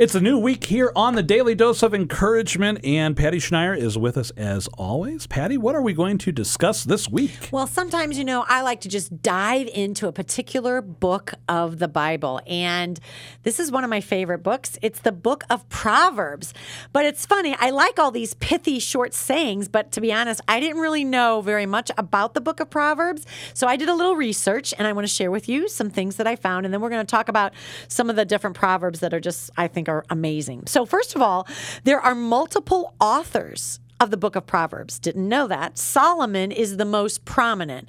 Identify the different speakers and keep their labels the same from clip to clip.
Speaker 1: It's a new week here on the Daily Dose of Encouragement, and Patty Schneier is with us as always. Patty, what are we going to discuss this week?
Speaker 2: Well, sometimes, you know, I like to just dive into a particular book of the Bible. And this is one of my favorite books. It's the book of Proverbs. But it's funny, I like all these pithy short sayings, but to be honest, I didn't really know very much about the book of Proverbs. So I did a little research and I want to share with you some things that I found. And then we're going to talk about some of the different Proverbs that are just, I think, are amazing. So, first of all, there are multiple authors of the book of Proverbs. Didn't know that. Solomon is the most prominent,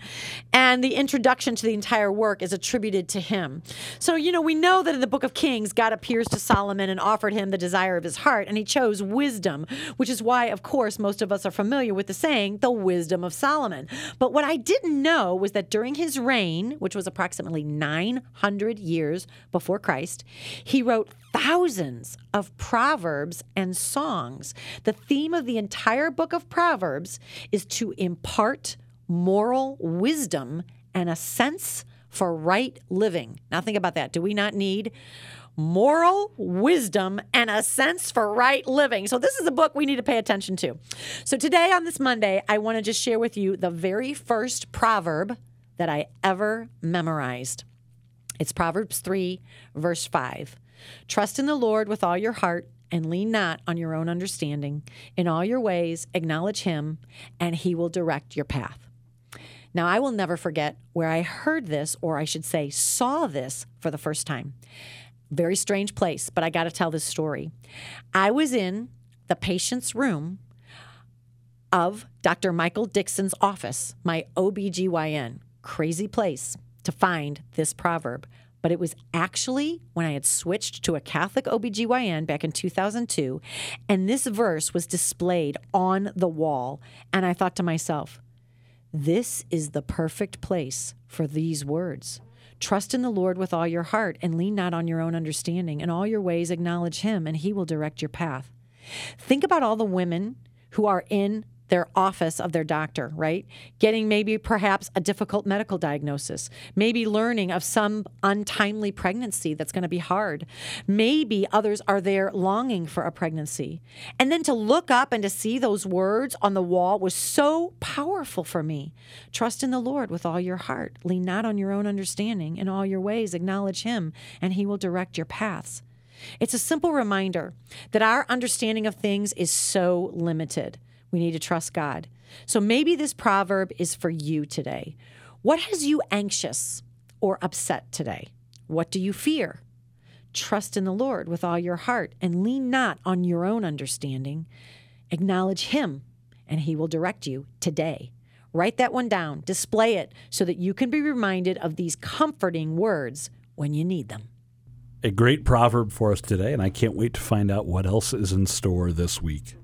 Speaker 2: and the introduction to the entire work is attributed to him. So, you know, we know that in the book of Kings, God appears to Solomon and offered him the desire of his heart, and he chose wisdom, which is why, of course, most of us are familiar with the saying, the wisdom of Solomon. But what I didn't know was that during his reign, which was approximately 900 years before Christ, he wrote thousands of proverbs and songs. The theme of the entire book of Proverbs is to impart moral wisdom and a sense for right living. Now, think about that. Do we not need moral wisdom and a sense for right living? So, this is a book we need to pay attention to. So, today on this Monday, I want to just share with you the very first proverb that I ever memorized. It's Proverbs 3, verse 5. Trust in the Lord with all your heart and lean not on your own understanding. In all your ways, acknowledge him, and he will direct your path. Now, I will never forget where I heard this, or I should say, saw this for the first time. Very strange place, but I got to tell this story. I was in the patient's room of Dr. Michael Dixon's office, my OBGYN. Crazy place to find this proverb but it was actually when I had switched to a Catholic OBGYN back in 2002, and this verse was displayed on the wall. And I thought to myself, this is the perfect place for these words. Trust in the Lord with all your heart and lean not on your own understanding. In all your ways, acknowledge Him, and He will direct your path. Think about all the women who are in their office of their doctor, right? Getting maybe perhaps a difficult medical diagnosis, maybe learning of some untimely pregnancy that's going to be hard. Maybe others are there longing for a pregnancy. And then to look up and to see those words on the wall was so powerful for me. Trust in the Lord with all your heart. Lean not on your own understanding. In all your ways, acknowledge Him, and He will direct your paths. It's a simple reminder that our understanding of things is so limited. We need to trust God. So maybe this proverb is for you today. What has you anxious or upset today? What do you fear? Trust in the Lord with all your heart and lean not on your own understanding. Acknowledge Him, and He will direct you today. Write that one down, display it so that you can be reminded of these comforting words when you need them.
Speaker 1: A great proverb for us today, and I can't wait to find out what else is in store this week.